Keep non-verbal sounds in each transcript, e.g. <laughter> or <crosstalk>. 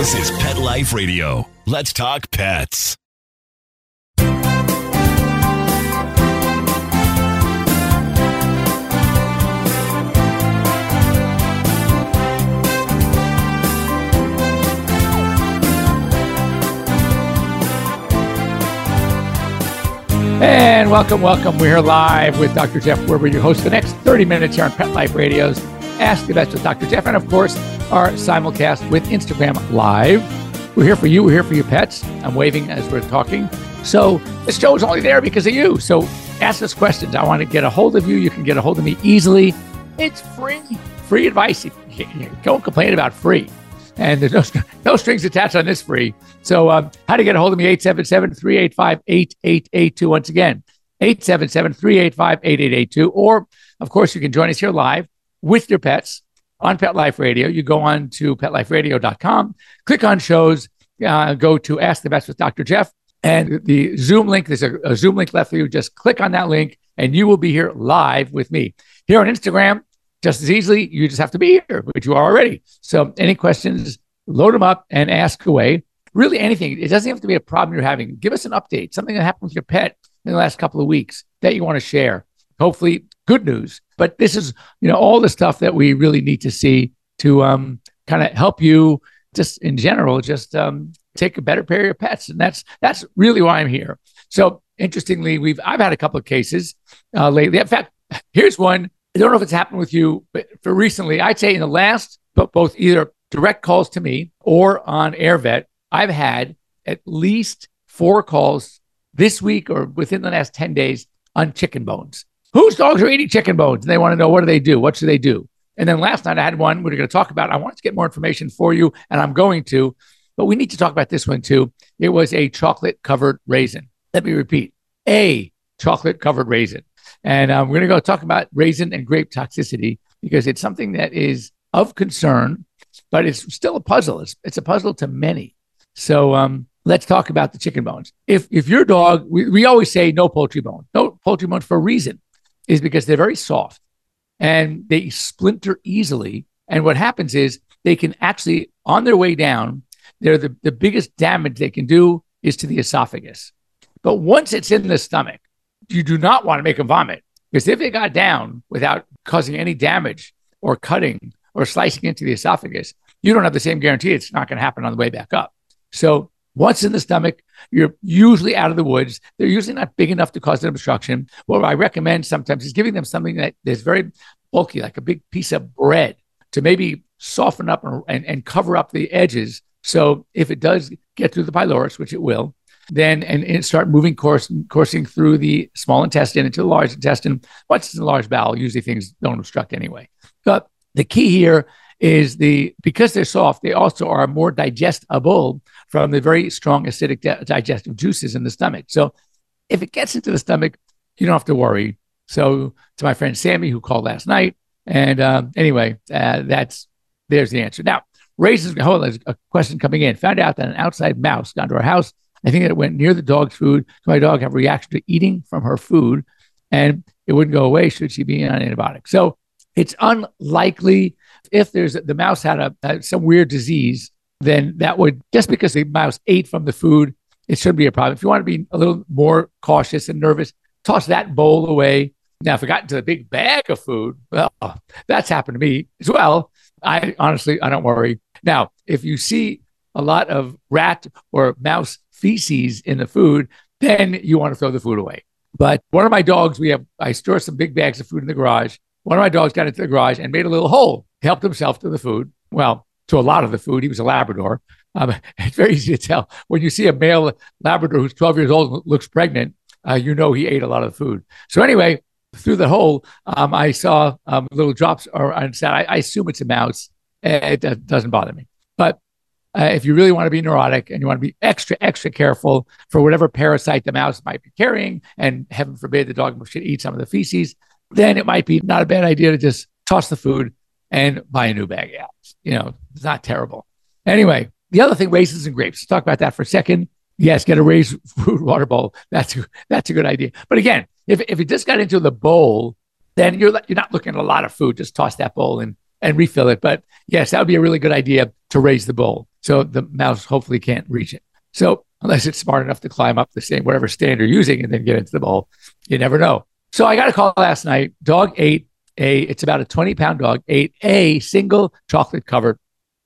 This is Pet Life Radio. Let's talk pets. And welcome, welcome. We're here live with Dr. Jeff Werber, your host for the next 30 minutes here on Pet Life Radio's Ask the Vets with Dr. Jeff, and of course, our simulcast with Instagram Live. We're here for you. We're here for your pets. I'm waving as we're talking. So this show is only there because of you. So ask us questions. I want to get a hold of you. You can get a hold of me easily. It's free. Free advice. Don't complain about free. And there's no, <laughs> no strings attached on this free. So, um, how to get a hold of me? 877 385 8882. Once again, 877 385 8882. Or, of course, you can join us here live with your pets on Pet Life Radio. You go on to petliferadio.com, click on shows, uh, go to Ask the Vets with Dr. Jeff, and the Zoom link, there's a, a Zoom link left for you. Just click on that link, and you will be here live with me. Here on Instagram, just as easily, you just have to be here, which you are already. So, any questions, load them up and ask away. Really, anything. It doesn't have to be a problem you're having. Give us an update, something that happened with your pet in the last couple of weeks that you want to share. Hopefully, good news. But this is, you know, all the stuff that we really need to see to um, kind of help you, just in general, just um, take a better care of your pets, and that's that's really why I'm here. So, interestingly, we've I've had a couple of cases uh, lately. In fact, here's one I don't know if it's happened with you, but for recently, I'd say in the last, but both either direct calls to me or on AirVet, I've had at least four calls this week or within the last 10 days on chicken bones. Whose dogs are eating chicken bones? And they want to know what do they do? What should they do? And then last night I had one we're going to talk about. I wanted to get more information for you, and I'm going to, but we need to talk about this one too. It was a chocolate covered raisin. Let me repeat a chocolate covered raisin. And um, we're going to go talk about raisin and grape toxicity because it's something that is of concern, but it's still a puzzle. It's, it's a puzzle to many. So um, let's talk about the chicken bones. If if your dog, we, we always say no poultry bone, no poultry bones for a reason, is because they're very soft and they splinter easily. And what happens is they can actually, on their way down, they're the, the biggest damage they can do is to the esophagus. But once it's in the stomach, you do not want to make them vomit because if they got down without causing any damage or cutting or slicing into the esophagus, you don't have the same guarantee it's not going to happen on the way back up. So once in the stomach, you're usually out of the woods. They're usually not big enough to cause an obstruction. What I recommend sometimes is giving them something that is very bulky, like a big piece of bread, to maybe soften up and, and, cover up the edges. So if it does get through the pylorus, which it will, then and, and start moving course, coursing through the small intestine into the large intestine. Once it's in the large bowel, usually things don't obstruct anyway. But the key here is the because they're soft, they also are more digestible from the very strong acidic di- digestive juices in the stomach. So if it gets into the stomach, you don't have to worry. So to my friend Sammy who called last night, and um, anyway, uh, that's there's the answer. Now, raises hold on, a question coming in. Found out that an outside mouse got into our house I think it went near the dog's food. My dog have a reaction to eating from her food, and it wouldn't go away should she be on antibiotics. So it's unlikely if there's the mouse had a, a some weird disease, then that would just because the mouse ate from the food, it shouldn't be a problem. If you want to be a little more cautious and nervous, toss that bowl away. Now, if it got into a big bag of food, well, that's happened to me as well. I honestly, I don't worry. Now, if you see a lot of rat or mouse feces in the food, then you want to throw the food away. But one of my dogs, we have, I store some big bags of food in the garage. One of my dogs got into the garage and made a little hole, helped himself to the food. Well, to a lot of the food. He was a Labrador. Um, <laughs> it's very easy to tell when you see a male Labrador who's 12 years old looks pregnant. Uh, you know he ate a lot of food. So anyway, through the hole, um, I saw um, little drops, or I, I assume it's a mouse. It, it doesn't bother me. But uh, if you really want to be neurotic and you want to be extra, extra careful for whatever parasite the mouse might be carrying, and heaven forbid the dog should eat some of the feces, then it might be not a bad idea to just toss the food and buy a new bag. Yeah, you know, it's not terrible. Anyway, the other thing, raisins and grapes. Talk about that for a second. Yes, get a raised <laughs> fruit water bowl. That's a, that's a good idea. But again, if, if it just got into the bowl, then you're you're not looking at a lot of food. Just toss that bowl and and refill it. But yes, that would be a really good idea to raise the bowl. So the mouse hopefully can't reach it. So unless it's smart enough to climb up the same whatever stand you're using and then get into the bowl, you never know. So I got a call last night. Dog ate a, it's about a 20 pound dog, ate a single chocolate covered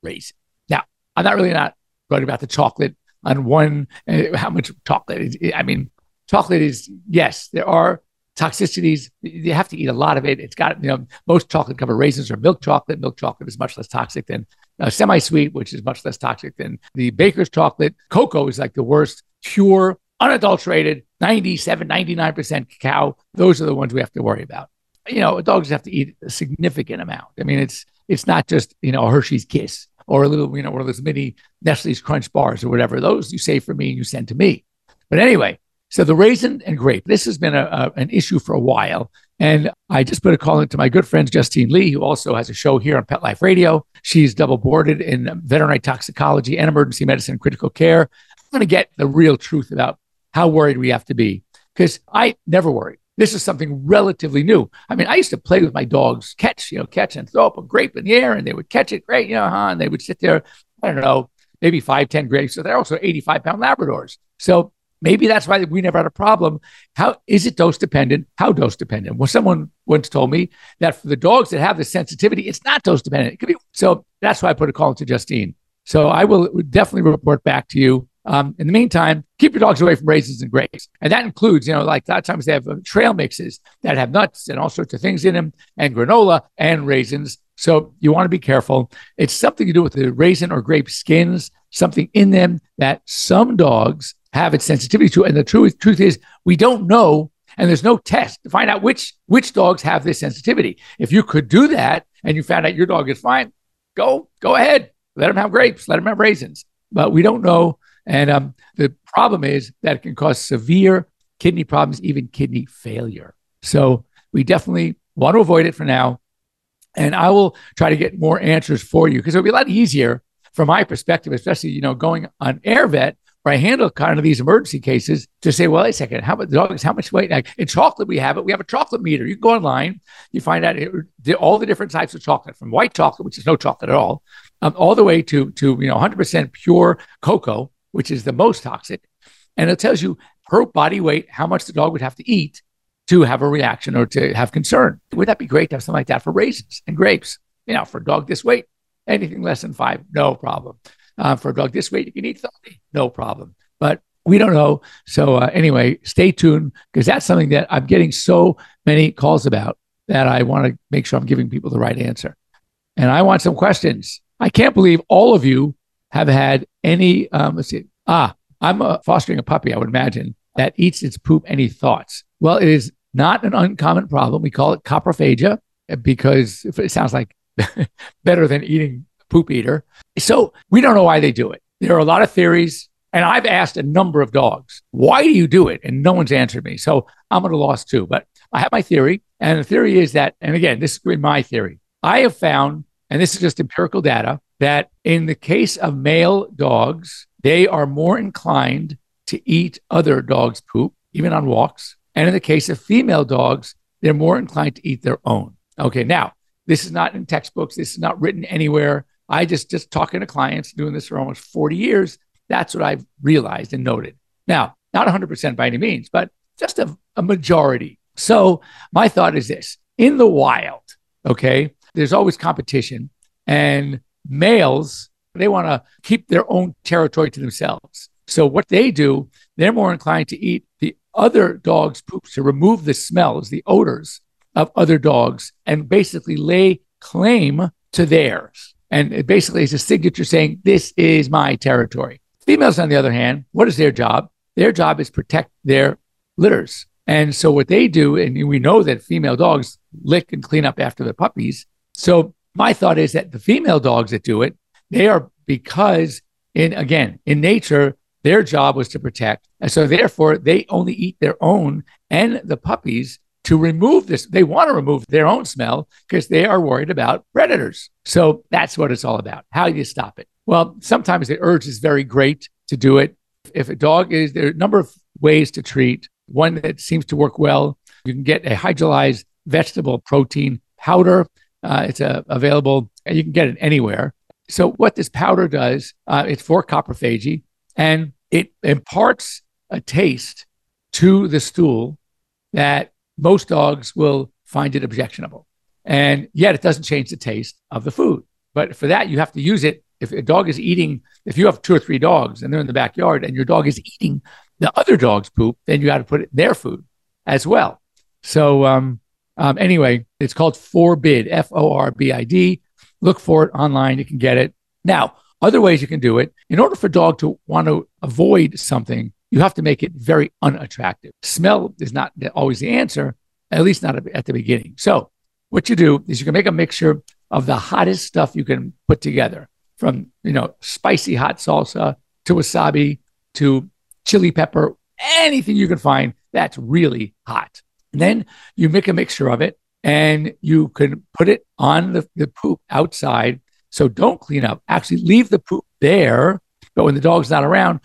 raisin. Now, I'm not really not worried about the chocolate on one, uh, how much chocolate is. I mean, chocolate is, yes, there are toxicities. You have to eat a lot of it. It's got, you know, most chocolate covered raisins are milk chocolate. Milk chocolate is much less toxic than uh, semi sweet, which is much less toxic than the baker's chocolate. Cocoa is like the worst, pure, unadulterated, 97, 99% cacao. Those are the ones we have to worry about. You know, dogs have to eat a significant amount. I mean, it's it's not just, you know, Hershey's Kiss or a little, you know, one of those mini Nestle's Crunch bars or whatever. Those you save for me and you send to me. But anyway, so the raisin and grape, this has been a, a, an issue for a while. And I just put a call into my good friend Justine Lee, who also has a show here on Pet Life Radio. She's double boarded in veterinary toxicology and emergency medicine and critical care. I'm going to get the real truth about how worried we have to be because I never worried. This is something relatively new. I mean, I used to play with my dogs, catch, you know, catch and throw up a grape in the air, and they would catch it great, you know, huh? and they would sit there, I don't know, maybe five, 10 grapes. So they're also 85 pound Labradors. So maybe that's why we never had a problem. How is it dose dependent? How dose dependent? Well, someone once told me that for the dogs that have the sensitivity, it's not dose dependent. It could be. So that's why I put a call to Justine. So I will definitely report back to you um, in the meantime, keep your dogs away from raisins and grapes. And that includes, you know, like a lot of times they have uh, trail mixes that have nuts and all sorts of things in them, and granola and raisins. So you want to be careful. It's something to do with the raisin or grape skins, something in them that some dogs have its sensitivity to. And the truth, truth is, we don't know, and there's no test to find out which which dogs have this sensitivity. If you could do that and you found out your dog is fine, go go ahead. Let them have grapes. Let them have raisins. But we don't know and um, the problem is that it can cause severe kidney problems, even kidney failure. So we definitely want to avoid it for now. And I will try to get more answers for you because it'll be a lot easier from my perspective, especially, you know, going on AirVet where I handle kind of these emergency cases to say, well, wait a second, how about dogs? How much weight? Like in chocolate, we have it. We have a chocolate meter. You can go online, you find out it, all the different types of chocolate, from white chocolate, which is no chocolate at all, um, all the way to to you know 100% pure cocoa, which is the most toxic. And it tells you per body weight how much the dog would have to eat to have a reaction or to have concern. Would that be great to have something like that for raisins and grapes? You know, for a dog this weight, anything less than five, no problem. Uh, for a dog this weight, you can eat 30, no problem. But we don't know. So, uh, anyway, stay tuned because that's something that I'm getting so many calls about that I want to make sure I'm giving people the right answer. And I want some questions. I can't believe all of you have had any, um, let's see, ah, I'm uh, fostering a puppy, I would imagine, that eats its poop. Any thoughts? Well, it is not an uncommon problem. We call it coprophagia uh, because it sounds like <laughs> better than eating poop eater. So we don't know why they do it. There are a lot of theories. And I've asked a number of dogs, why do you do it? And no one's answered me. So I'm at a loss too. But I have my theory. And the theory is that, and again, this is my theory. I have found, and this is just empirical data, that in the case of male dogs, they are more inclined to eat other dogs' poop, even on walks. And in the case of female dogs, they're more inclined to eat their own. Okay, now this is not in textbooks. This is not written anywhere. I just just talking to clients, doing this for almost 40 years. That's what I've realized and noted. Now, not 100% by any means, but just a, a majority. So my thought is this: in the wild, okay, there's always competition, and males, they want to keep their own territory to themselves. So what they do, they're more inclined to eat the other dog's poop to remove the smells, the odors of other dogs, and basically lay claim to theirs. And it basically is a signature saying, This is my territory. Females, on the other hand, what is their job? Their job is protect their litters. And so what they do, and we know that female dogs lick and clean up after their puppies. So my thought is that the female dogs that do it, they are because in again in nature their job was to protect, and so therefore they only eat their own and the puppies to remove this. They want to remove their own smell because they are worried about predators. So that's what it's all about. How do you stop it? Well, sometimes the urge is very great to do it. If a dog is there are a number of ways to treat. One that seems to work well, you can get a hydrolyzed vegetable protein powder uh, it's uh, available, and you can get it anywhere. so what this powder does, uh, it's for coprophagy, and it imparts a taste to the stool that most dogs will find it objectionable. And yet it doesn't change the taste of the food. But for that, you have to use it. If a dog is eating, if you have two or three dogs and they're in the backyard and your dog is eating the other dog's poop, then you got to put it in their food as well. So, um, um, anyway, it's called Forbid, F O R B I D. Look for it online. You can get it. Now, other ways you can do it. In order for a dog to want to avoid something, you have to make it very unattractive. Smell is not always the answer, at least not at the beginning. So, what you do is you can make a mixture of the hottest stuff you can put together from, you know, spicy hot salsa to wasabi to chili pepper, anything you can find that's really hot. Then you make a mixture of it and you can put it on the, the poop outside. So don't clean up. Actually, leave the poop there. But when the dog's not around,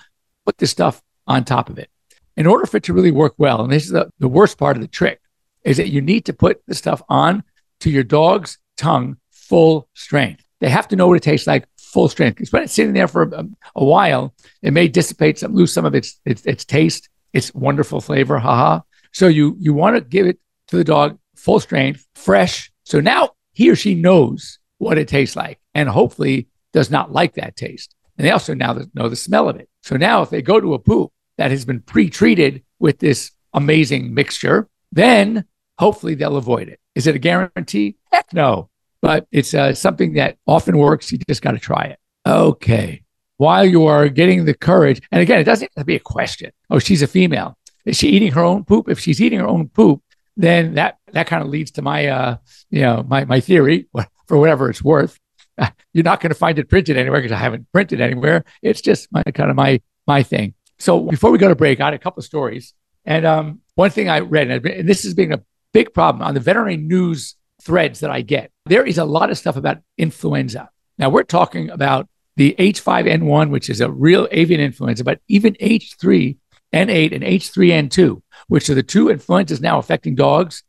put the stuff on top of it. In order for it to really work well, and this is the, the worst part of the trick, is that you need to put the stuff on to your dog's tongue full strength. They have to know what it tastes like full strength. Because when it's sitting there for a, a, while, it may dissipate some, lose some of its, its, its taste, its wonderful flavor. Haha. So you you want to give it to the dog full strength, fresh. So now he or she knows what it tastes like, and hopefully does not like that taste. And they also now know the smell of it. So now if they go to a poop that has been pre-treated with this amazing mixture, then hopefully they'll avoid it. Is it a guarantee? Heck no. But it's uh, something that often works. You just got to try it. Okay. While you are getting the courage, and again, it doesn't have to be a question. Oh, she's a female. Is she eating her own poop? If she's eating her own poop, then that that kind of leads to my uh, you know my my theory for whatever it's worth. <laughs> You're not going to find it printed anywhere because I haven't printed anywhere. It's just my kind of my my thing. So before we go to break, I had a couple of stories, and um, one thing I read, and this has been a big problem on the veterinary news threads that I get. There is a lot of stuff about influenza. Now we're talking about the H5N1, which is a real avian influenza, but even H3 N8 and H3N2, which are the two influenzas now affecting dogs,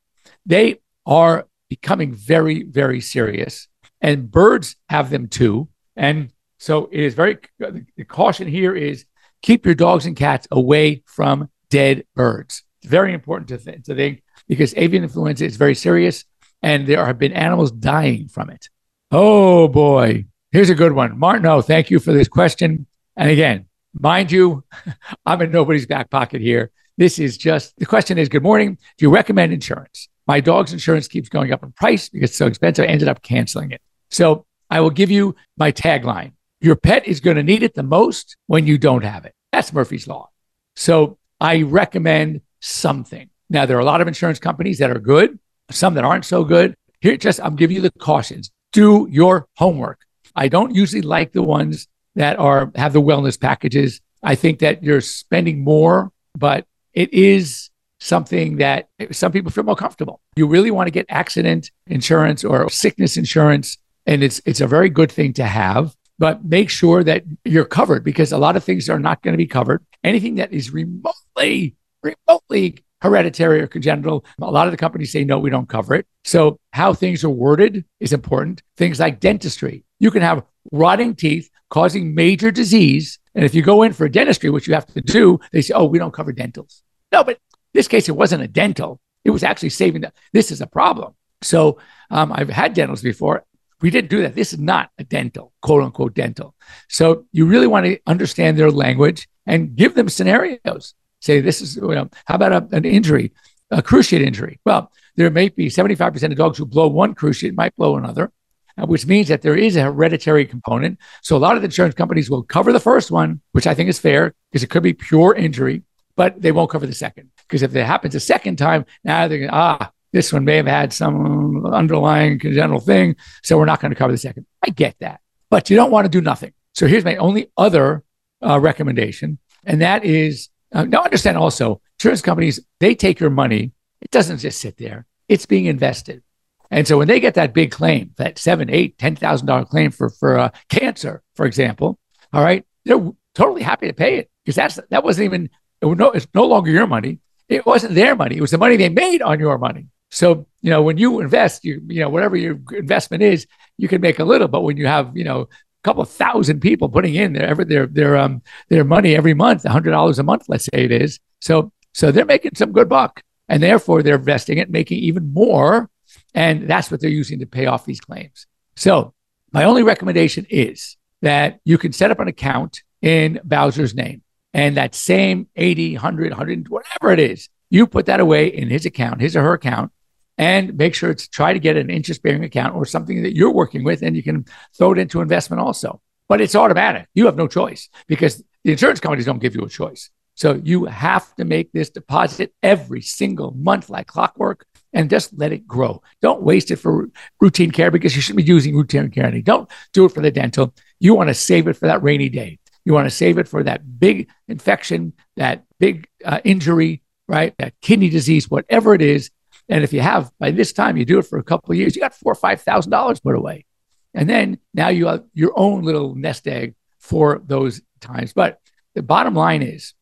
they are becoming very, very serious. And birds have them too. And so it is very, the caution here is keep your dogs and cats away from dead birds. It's very important to, th- to think because avian influenza is very serious and there have been animals dying from it. Oh boy. Here's a good one. Martin, thank you for this question. And again, Mind you, <laughs> I'm in nobody's back pocket here. This is just the question is good morning. Do you recommend insurance? My dog's insurance keeps going up in price because it's so expensive. I ended up canceling it. So I will give you my tagline Your pet is going to need it the most when you don't have it. That's Murphy's Law. So I recommend something. Now, there are a lot of insurance companies that are good, some that aren't so good. Here, just I'm giving you the cautions. Do your homework. I don't usually like the ones that are have the wellness packages. I think that you're spending more, but it is something that some people feel more comfortable. You really want to get accident insurance or sickness insurance, and it's it's a very good thing to have. But make sure that you're covered because a lot of things are not going to be covered. Anything that is remotely remotely hereditary or congenital. A lot of the companies say, no, we don't cover it. So, how things are worded is important. Things like dentistry. You can have rotting teeth causing major disease. And if you go in for dentistry, which you have to do, they say, oh, we don't cover dentals. No, but this case, it wasn't a dental. It was actually saving that. This is a problem. So um, I've had dentals before. We didn't do that. This is not a dental, quote unquote dental. So you really want to understand their language and give them scenarios. Say, this is, you know, how about a, an injury, a cruciate injury? Well, there may be 75% of dogs who blow one cruciate, might blow another. Uh, which means that there is a hereditary component. So a lot of the insurance companies will cover the first one, which I think is fair because it could be pure injury, but they won't cover the second. Because if it happens a second time, now they're going, ah, this one may have had some underlying congenital thing. So we're not going to cover the second. I get that. But you don't want to do nothing. So here's my only other uh, recommendation. And that is uh, now understand also, insurance companies, they take your money. It doesn't just sit there, it's being invested. And so when they get that big claim, that seven, eight, ten thousand dollar claim for for uh, cancer, for example, all right, they're totally happy to pay it because that's that wasn't even it was no, it's no longer your money. It wasn't their money. It was the money they made on your money. So you know when you invest, you you know whatever your investment is, you can make a little. But when you have you know a couple of thousand people putting in their their their um their money every month, hundred dollars a month, let's say it is. So so they're making some good buck, and therefore they're investing it, making even more, and that's what they're using to pay off these claims. So my only recommendation is that you can set up an account in Bowser's name, and that same 80, 100, 100, whatever it is, you put that away in his account, his or her account, and make sure it's try to get an interest bearing account or something that you're working with and you can throw it into investment also. But it's automatic. You have no choice because the insurance companies don't give you a choice. So you have to make this deposit every single month like clockwork and just let it grow. Don't waste it for routine care because you shouldn't be using routine care. Don't do it for the dental. You want to save it for that rainy day. You want to save it for that big infection, that big uh, injury, right? That kidney disease, whatever it is. And if you have by this time, you do it for a couple of years, you got four or five thousand dollars put away. And then now you have your own little nest egg for those times. But the bottom line is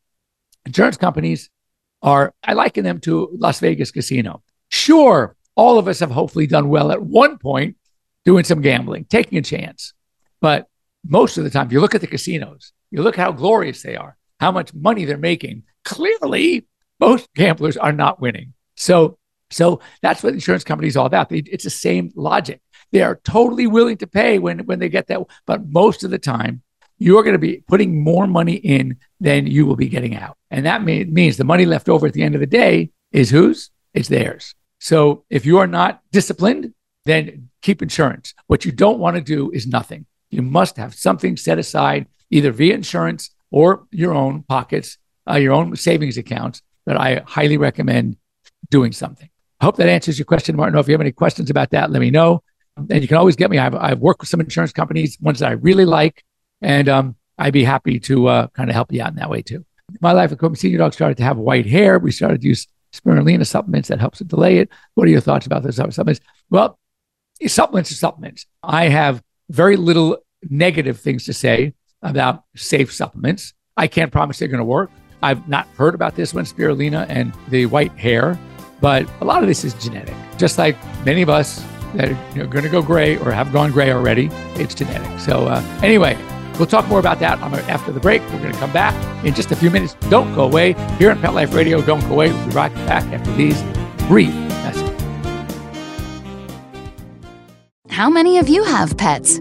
insurance companies are, I liken them to Las Vegas casino. Sure, all of us have hopefully done well at one point doing some gambling, taking a chance. But most of the time, if you look at the casinos, you look how glorious they are, how much money they're making. Clearly, most gamblers are not winning. So so that's what insurance companies all about. They, it's the same logic. They are totally willing to pay when when they get that, but most of the time, you're going to be putting more money in than you will be getting out, and that means the money left over at the end of the day is whose? It's theirs. So if you are not disciplined, then keep insurance. What you don't want to do is nothing. You must have something set aside, either via insurance or your own pockets, uh, your own savings accounts. That I highly recommend doing something. I hope that answers your question, Martin. If you have any questions about that, let me know. And you can always get me. I've, I've worked with some insurance companies, ones that I really like, and um, I'd be happy to uh, kind of help you out in that way too. My life at Senior Dog started to have white hair. We started to use spirulina supplements that helps to delay it. What are your thoughts about those other supplements? Well, supplements are supplements. I have very little negative things to say about safe supplements. I can't promise they're going to work. I've not heard about this one, spirulina and the white hair. But a lot of this is genetic. Just like many of us that are you know, going to go gray or have gone gray already, it's genetic. So, uh, anyway, we'll talk more about that after the break. We're going to come back in just a few minutes. Don't go away. Here on Pet Life Radio, don't go away. We'll be right back after these brief messages. How many of you have pets?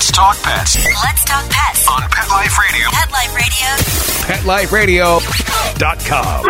Let's talk pets. Let's talk pets on Pet Life Radio. Pet Life Radio. PetLifeRadio.com.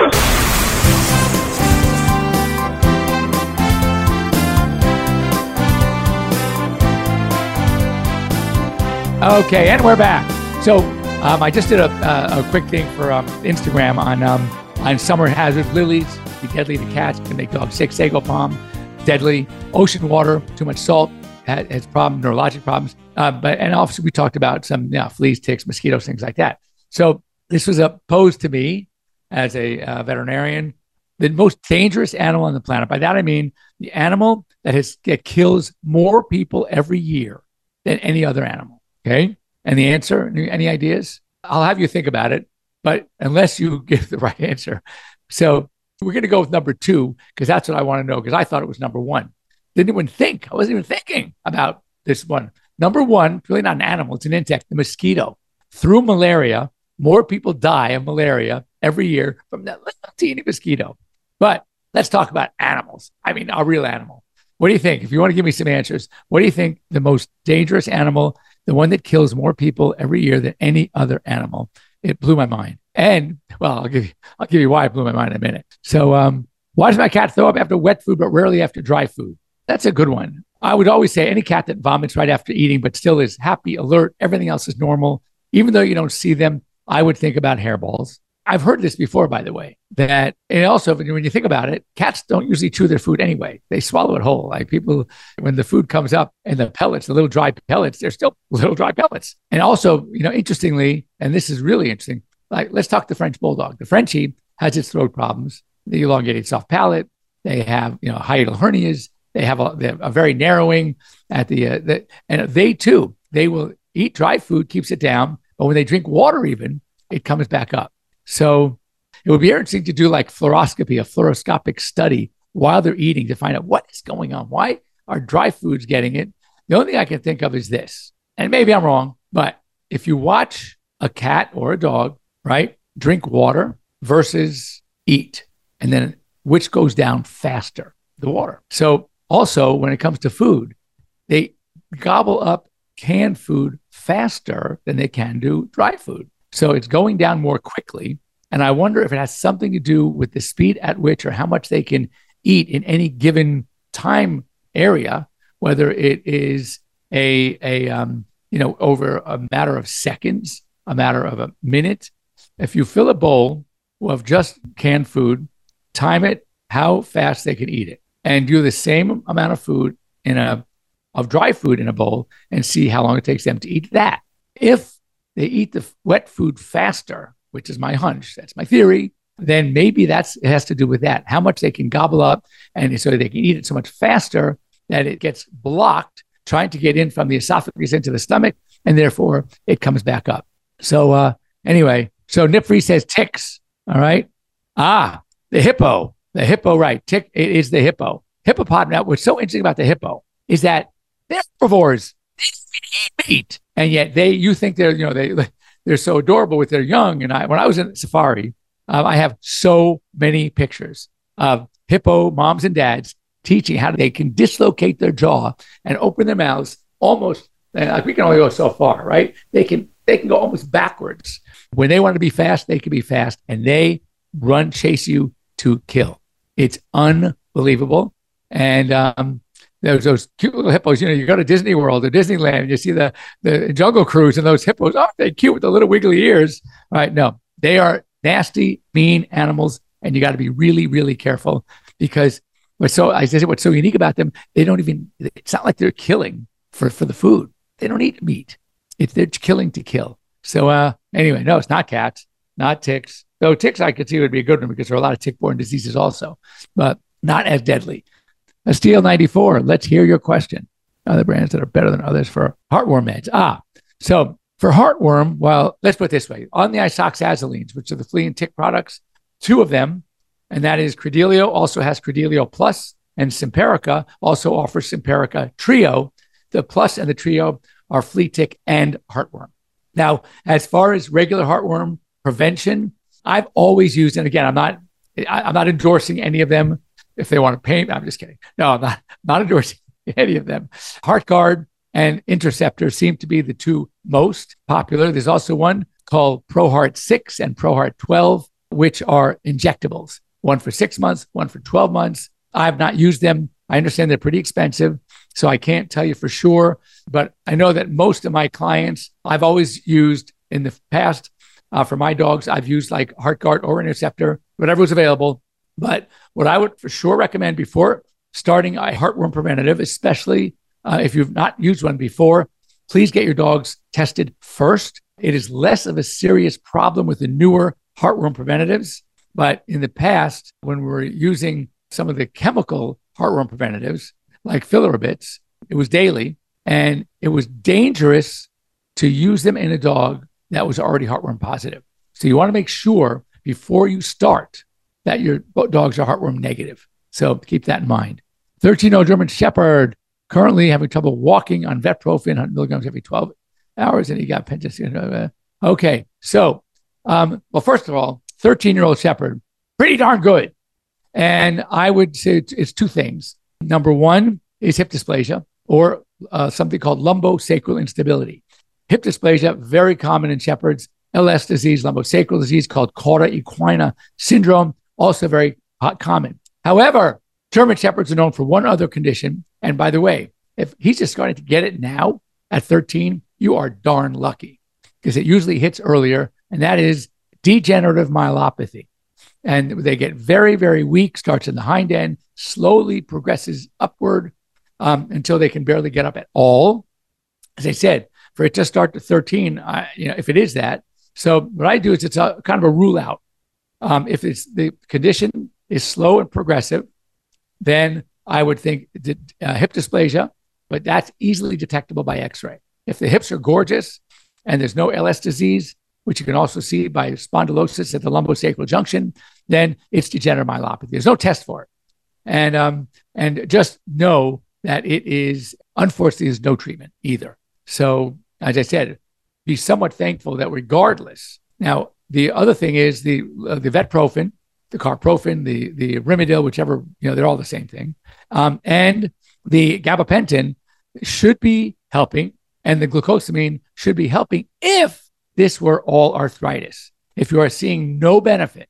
Okay, and we're back. So um, I just did a, a, a quick thing for um, Instagram on um, on summer hazard lilies, be deadly to cats, can make dogs sick. Sago palm, deadly. Ocean water, too much salt, has, has problem, neurologic problems. Uh, but and obviously we talked about some you know, fleas, ticks, mosquitoes, things like that. So this was a posed to me as a uh, veterinarian the most dangerous animal on the planet. By that I mean the animal that has that kills more people every year than any other animal. Okay. And the answer, any, any ideas? I'll have you think about it, but unless you <laughs> give the right answer. So we're going to go with number two because that's what I want to know because I thought it was number one. Didn't even think. I wasn't even thinking about this one. Number one, really not an animal, it's an insect, the mosquito. Through malaria, more people die of malaria every year from that little teeny mosquito. But let's talk about animals. I mean, a real animal. What do you think? If you want to give me some answers, what do you think the most dangerous animal, the one that kills more people every year than any other animal? It blew my mind. And well, I'll give you I'll give you why it blew my mind in a minute. So um, why does my cat throw up after wet food but rarely after dry food? That's a good one. I would always say any cat that vomits right after eating but still is happy, alert, everything else is normal, even though you don't see them, I would think about hairballs. I've heard this before, by the way, that, and also when you think about it, cats don't usually chew their food anyway. They swallow it whole. Like people, when the food comes up and the pellets, the little dry pellets, they're still <laughs> little dry pellets. And also, you know, interestingly, and this is really interesting, like let's talk the French Bulldog. The Frenchie has its throat problems, the elongated soft palate. They have, you know, hiatal hernias. They have a, they have a very narrowing at the, uh, the, and they too, they will eat dry food, keeps it down. But when they drink water, even, it comes back up. So it would be interesting to do like fluoroscopy, a fluoroscopic study while they're eating to find out what is going on. Why are dry foods getting it? The only thing I can think of is this, and maybe I'm wrong, but if you watch a cat or a dog, right, drink water versus eat, and then which goes down faster, the water. So also, when it comes to food, they gobble up canned food faster than they can do dry food. So it's going down more quickly. And I wonder if it has something to do with the speed at which or how much they can eat in any given time area, whether it is a, a um, you know, over a matter of seconds, a matter of a minute. If you fill a bowl of just canned food, time it how fast they can eat it, and do the same amount of food in a of dry food in a bowl and see how long it takes them to eat that. If they eat the wet food faster, which is my hunch, that's my theory, then maybe that's it has to do with that. How much they can gobble up and so they can eat it so much faster that it gets blocked trying to get in from the esophagus into the stomach, and therefore it comes back up. So uh anyway, so Nipfree says ticks. All right. Ah, the hippo. The hippo, right. Tick it is the hippo. Hippopotamus. What's so interesting about the hippo is that they're herbivores. They eat meat and yet they you think they're you know they <laughs> they're so adorable with their young. And I when I was in safari, um, I have so many pictures of hippo moms and dads teaching how they can dislocate their jaw and open their mouths almost. And we can only go so far, right? They can they can go almost backwards. When they want to be fast, they can be fast, and they run chase you to kill. It's unbelievable. And um, there's those cute little hippos. You know, you go to Disney World or Disneyland, and you see the the Jungle Cruise, and those hippos. Oh, they cute with the little wiggly ears. Right? No, they are nasty, mean animals, and you got to be really, really careful because what's so I said what's so unique about them. They don't even. It's not like they're killing for for the food. They don't eat meat. It's they're killing to kill. So uh, anyway, no, it's not cats, not ticks. Though ticks, I could see would be a good one because there are a lot of tick-borne diseases also, but not as deadly. A Steel 94, let's hear your question. Other brands that are better than others for heartworm meds. Ah, so for heartworm, well, let's put it this way on the isoxazolines, which are the flea and tick products, two of them, and that is Credelio also has Credelio Plus, and Simparica also offers Simparica Trio. The Plus and the Trio are flea tick and heartworm. Now, as far as regular heartworm prevention, I've always used, and again, I'm not, I'm not endorsing any of them if they want to paint. I'm just kidding. No, I'm not, <laughs> not endorsing <laughs> any of them. Heartgard and Interceptor seem to be the two most popular. There's also one called ProHeart 6 and ProHeart 12, which are injectables, one for six months, one for 12 months. I've not used them. I understand they're pretty expensive, so I can't tell you for sure. But I know that most of my clients, I've always used in the past uh, for my dogs, I've used like Heartgard or Interceptor, whatever was available. But what I would for sure recommend before starting a heartworm preventative, especially uh, if you've not used one before, please get your dogs tested first. It is less of a serious problem with the newer heartworm preventatives. But in the past, when we were using some of the chemical heartworm preventatives, like Filaribits, it was daily and it was dangerous to use them in a dog that was already heartworm positive. So you want to make sure before you start that your dogs are heartworm negative. So keep that in mind. 13 year old German Shepherd currently having trouble walking on Vetprofen, 100 milligrams every 12 hours, and he got pentas. Okay, so, um, well, first of all, 13 year old Shepherd, pretty darn good. And I would say it's two things. Number one, is hip dysplasia or uh, something called lumbosacral instability. Hip dysplasia, very common in shepherds. LS disease, lumbosacral disease called cauda equina syndrome, also very common. However, German shepherds are known for one other condition. And by the way, if he's just starting to get it now at 13, you are darn lucky because it usually hits earlier, and that is degenerative myelopathy. And they get very, very weak, starts in the hind end, slowly progresses upward um, until they can barely get up at all. As I said, for it to start to 13, I, you know, if it is that. So what I do is it's a kind of a rule out. Um, if it's the condition is slow and progressive, then I would think uh, hip dysplasia, but that's easily detectable by X-ray. If the hips are gorgeous and there's no LS disease, which you can also see by spondylosis at the lumbosacral junction, then it's degenerative myelopathy. There's no test for it, and um, and just know that it is unfortunately there's no treatment either. So as I said, be somewhat thankful that regardless. Now the other thing is the uh, the vetprofen, the carprofen, the the Rimadyl, whichever you know they're all the same thing, um, and the gabapentin should be helping, and the glucosamine should be helping if this were all arthritis. If you are seeing no benefit,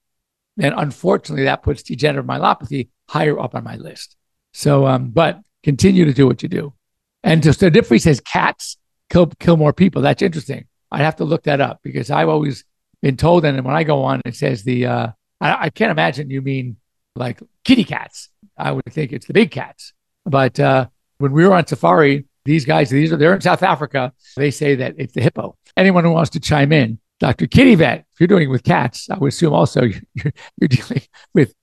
then unfortunately that puts degenerative myelopathy higher up on my list. So, um, but continue to do what you do. And just the difference says cats kill kill more people. That's interesting. I'd have to look that up because I've always been told, and when I go on, it says the uh, I, I can't imagine you mean like kitty cats. I would think it's the big cats. But uh, when we were on safari, these guys, these are they're in South Africa. They say that it's the hippo. Anyone who wants to chime in, Dr. Kitty Vet, if you're doing it with cats, I would assume also <laughs> you're, you're dealing with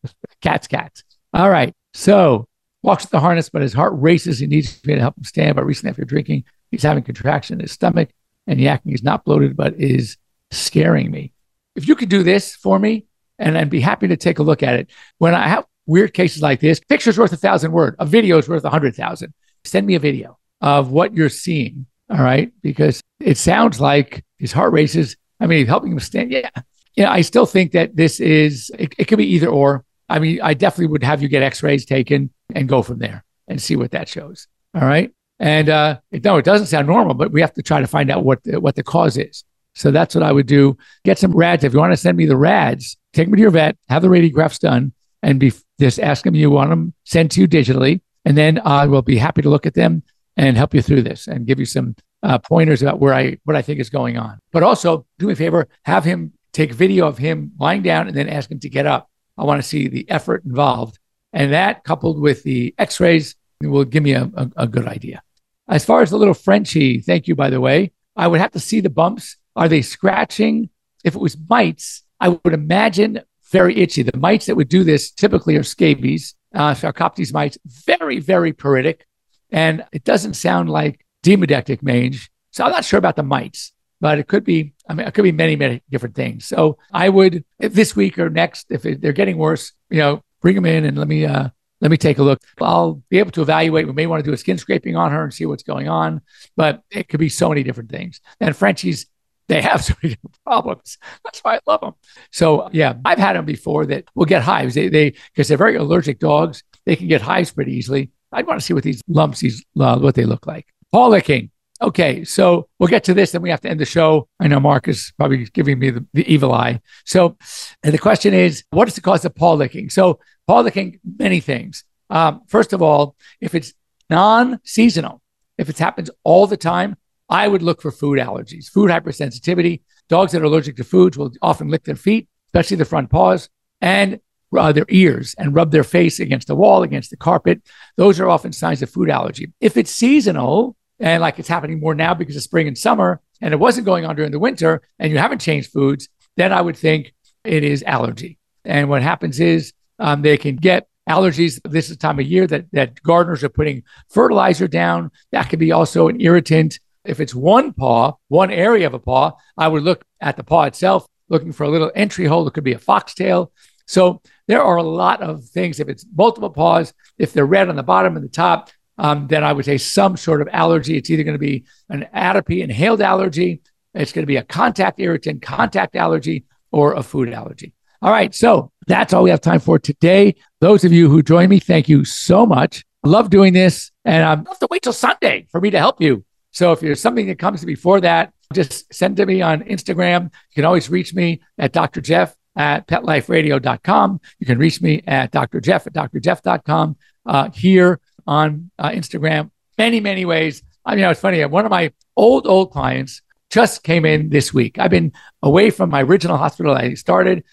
cats, cats. All right. So walks with the harness, but his heart races. He needs me to help him stand. But recently, after drinking, he's having contraction in his stomach and yakking. He's not bloated, but is scaring me. If you could do this for me, and I'd be happy to take a look at it. When I have weird cases like this, picture's worth a thousand word, a video is worth a hundred thousand. Send me a video of what you're seeing. All right. Because it sounds like his heart races. I mean, helping him stand. Yeah. Yeah. I still think that this is, it, it could be either or. I mean, I definitely would have you get x rays taken and go from there and see what that shows. All right. And uh, no, it doesn't sound normal, but we have to try to find out what the, what the cause is. So that's what I would do. Get some rads. If you want to send me the rads, take them to your vet, have the radiographs done, and be just ask them you want them sent to you digitally, and then I will be happy to look at them and help you through this and give you some uh, pointers about where I what I think is going on. But also, do me a favor, have him take video of him lying down and then ask him to get up. I want to see the effort involved, and that coupled with the X-rays will give me a, a, a good idea. As far as the little Frenchie, thank you by the way. I would have to see the bumps are they scratching? If it was mites, I would imagine very itchy. The mites that would do this typically are scabies, uh, Sarcoptes mites, very, very pruritic. And it doesn't sound like demodectic mange. So I'm not sure about the mites, but it could be, I mean, it could be many, many different things. So I would, this week or next, if they're getting worse, you know, bring them in and let me, uh, let me take a look. I'll be able to evaluate. We may want to do a skin scraping on her and see what's going on, but it could be so many different things. And Frenchie's they have <laughs> so many problems. That's why I love them. So yeah, I've had them before that will get hives. They they because they're very allergic dogs. They can get hives pretty easily. I'd want to see what these lumps, these uh, what they look like. Licking. Okay, so we'll get to this, and we have to end the show. I know Mark is probably giving me the, the evil eye. So, the question is, what is the cause of paw licking? So, paw licking, many things. Um, first of all, if it's non-seasonal, if it happens all the time, I would look for food allergies, food hypersensitivity. Dogs that are allergic to foods will often lick their feet, especially the front paws, and uh, their ears and rub their face against the wall, against the carpet. Those are often signs of food allergy. If it's seasonal, and like it's happening more now because of spring and summer, and it wasn't going on during the winter, and you haven't changed foods, then I would think it is allergy. And what happens is um, they can get allergies. This is time of year that, that gardeners are putting fertilizer down. That could be also an irritant. If it's one paw, one area of a paw, I would look at the paw itself, looking for a little entry hole. It could be a foxtail. So there are a lot of things. If it's multiple paws, if they're red on the bottom and the top, um, then I would say some sort of allergy. It's either going to be an atopy, inhaled allergy, it's going to be a contact irritant, contact allergy, or a food allergy. All right. So that's all we have time for today. Those of you who joined me, thank you so much. love doing this. And I have to wait till Sunday for me to help you. So if there's something that comes before that, just send to me on Instagram. You can always reach me at Dr. Jeff at petliferadio.com. You can reach me at Dr. Jeff at drjeff.com uh, here on uh, Instagram. Many, many ways. I mean, it's funny. One of my old, old clients just came in this week. I've been away from my original hospital I started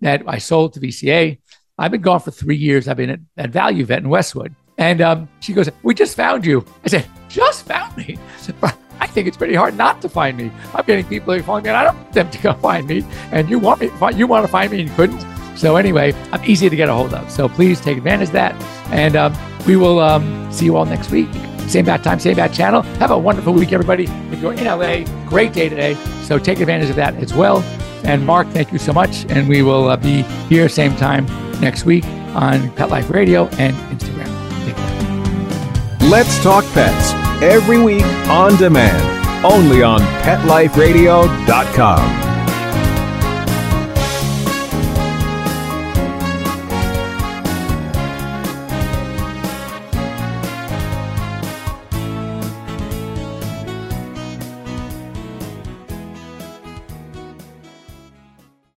that I sold to VCA. I've been gone for three years. I've been at, at Value Vet in Westwood. And um, she goes, We just found you. I said, Just found me. <laughs> I think it's pretty hard not to find me. I'm getting people who calling me, and I don't want them to go find me. And you want me, you want to find me, and you couldn't. So anyway, I'm easy to get a hold of. So please take advantage of that. And um, we will um, see you all next week. Same bad time, same bad channel. Have a wonderful week, everybody. If you're in LA, great day today. So take advantage of that as well. And Mark, thank you so much. And we will uh, be here same time next week on Pet Life Radio and Instagram. Let's Talk Pets every week on demand, only on PetLifeRadio.com.